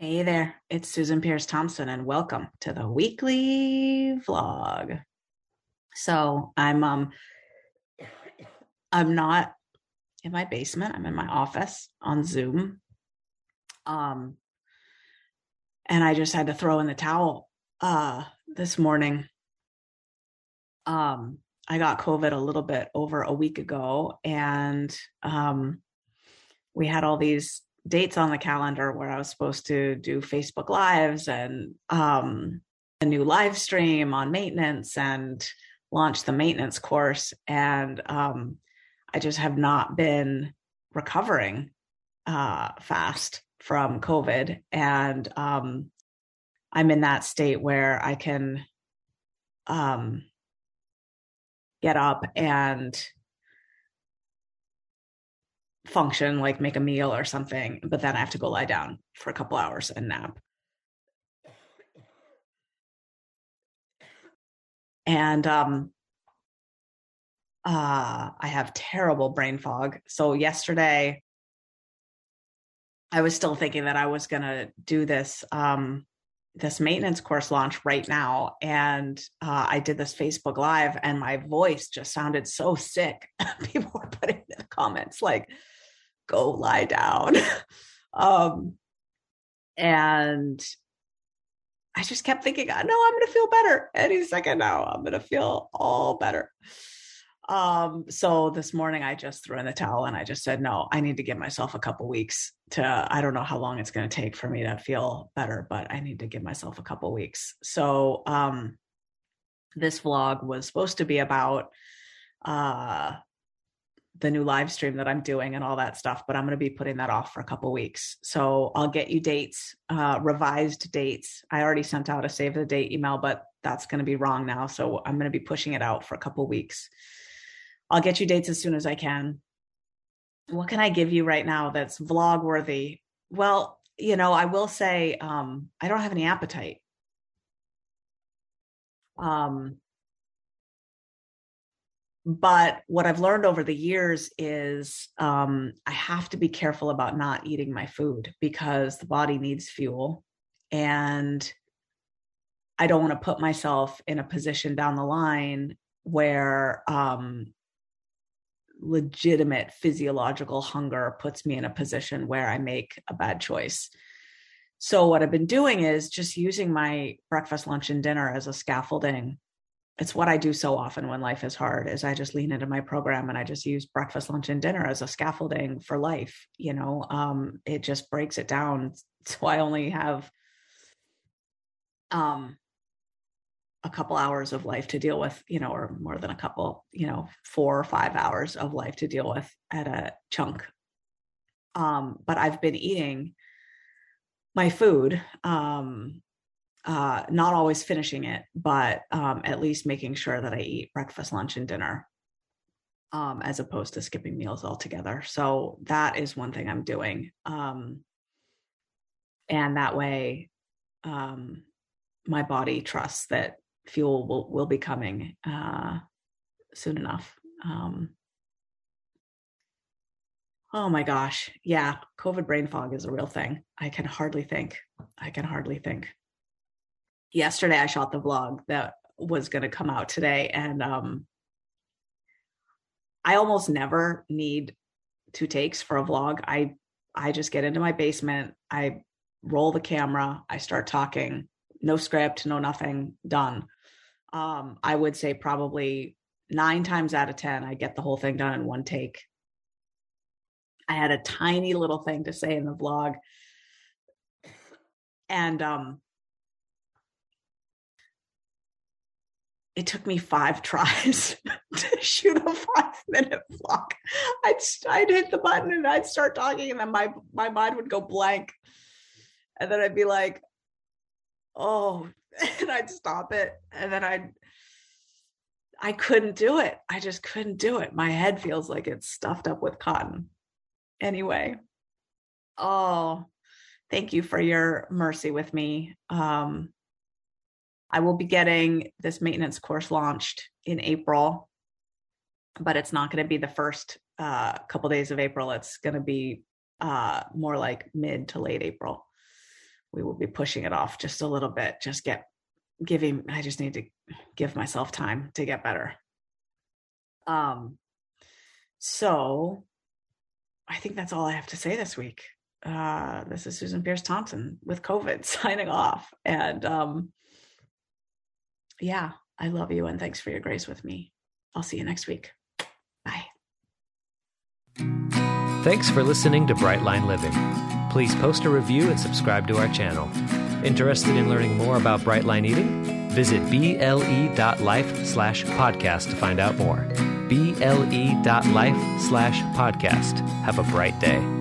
Hey there, it's Susan Peirce Thompson, and welcome to the weekly vlog. So I'm um I'm not in my basement. I'm in my office on Zoom. Um and I just had to throw in the towel uh this morning. Um I got COVID a little bit over a week ago and um we had all these dates on the calendar where I was supposed to do Facebook lives and um a new live stream on maintenance and launch the maintenance course and um I just have not been recovering uh, fast from COVID. And um, I'm in that state where I can um, get up and function, like make a meal or something, but then I have to go lie down for a couple hours and nap. And um, uh, I have terrible brain fog. So yesterday, I was still thinking that I was going to do this um, this maintenance course launch right now, and uh, I did this Facebook Live, and my voice just sounded so sick. People were putting in the comments like, "Go lie down," um, and I just kept thinking, "No, I'm going to feel better any second now. I'm going to feel all better." Um, so this morning I just threw in the towel and I just said, no, I need to give myself a couple weeks to, I don't know how long it's going to take for me to feel better, but I need to give myself a couple weeks. So, um, this vlog was supposed to be about, uh, the new live stream that I'm doing and all that stuff, but I'm going to be putting that off for a couple weeks. So I'll get you dates, uh, revised dates. I already sent out a save the date email, but that's going to be wrong now. So I'm going to be pushing it out for a couple weeks. I'll get you dates as soon as I can. What can I give you right now that's vlog worthy? Well, you know, I will say um, I don't have any appetite. Um, but what I've learned over the years is um, I have to be careful about not eating my food because the body needs fuel. And I don't want to put myself in a position down the line where um, legitimate physiological hunger puts me in a position where I make a bad choice. So what I've been doing is just using my breakfast, lunch, and dinner as a scaffolding. It's what I do so often when life is hard is I just lean into my program and I just use breakfast, lunch, and dinner as a scaffolding for life. You know, um, it just breaks it down. So I only have um a couple hours of life to deal with, you know, or more than a couple, you know, four or five hours of life to deal with at a chunk. Um, but I've been eating my food, um, uh, not always finishing it, but um, at least making sure that I eat breakfast, lunch, and dinner, um, as opposed to skipping meals altogether. So that is one thing I'm doing, um, and that way, um, my body trusts that fuel will will be coming uh, soon enough. Um, oh my gosh, yeah, COVID brain fog is a real thing. I can hardly think. I can hardly think. Yesterday, I shot the vlog that was going to come out today, and um, I almost never need two takes for a vlog. I I just get into my basement. I roll the camera. I start talking. No script, no nothing. Done um, I would say probably nine times out of 10, I get the whole thing done in one take. I had a tiny little thing to say in the vlog. And um, it took me five tries to shoot a five minute vlog. I'd, I'd hit the button and I'd start talking and then my, my mind would go blank. And then I'd be like, oh, and I'd stop it. And then I'd, I couldn't do it. I just couldn't do it. My head feels like it's stuffed up with cotton. Anyway, oh, thank you for your mercy with me. Um, I will be getting this maintenance course launched in April, but it's not going to be the first uh, couple days of April. It's going to be uh, more like mid to late April. We will be pushing it off just a little bit. Just get giving. I just need to give myself time to get better. Um. So, I think that's all I have to say this week. Uh, this is Susan Peirce Thompson with COVID signing off, and um, yeah, I love you and thanks for your grace with me. I'll see you next week. Bye. Thanks for listening to Brightline Living. Please post a review and subscribe to our channel. Interested in learning more about Brightline Eating? Visit ble.life slash podcast to find out more. ble.life slash podcast. Have a bright day.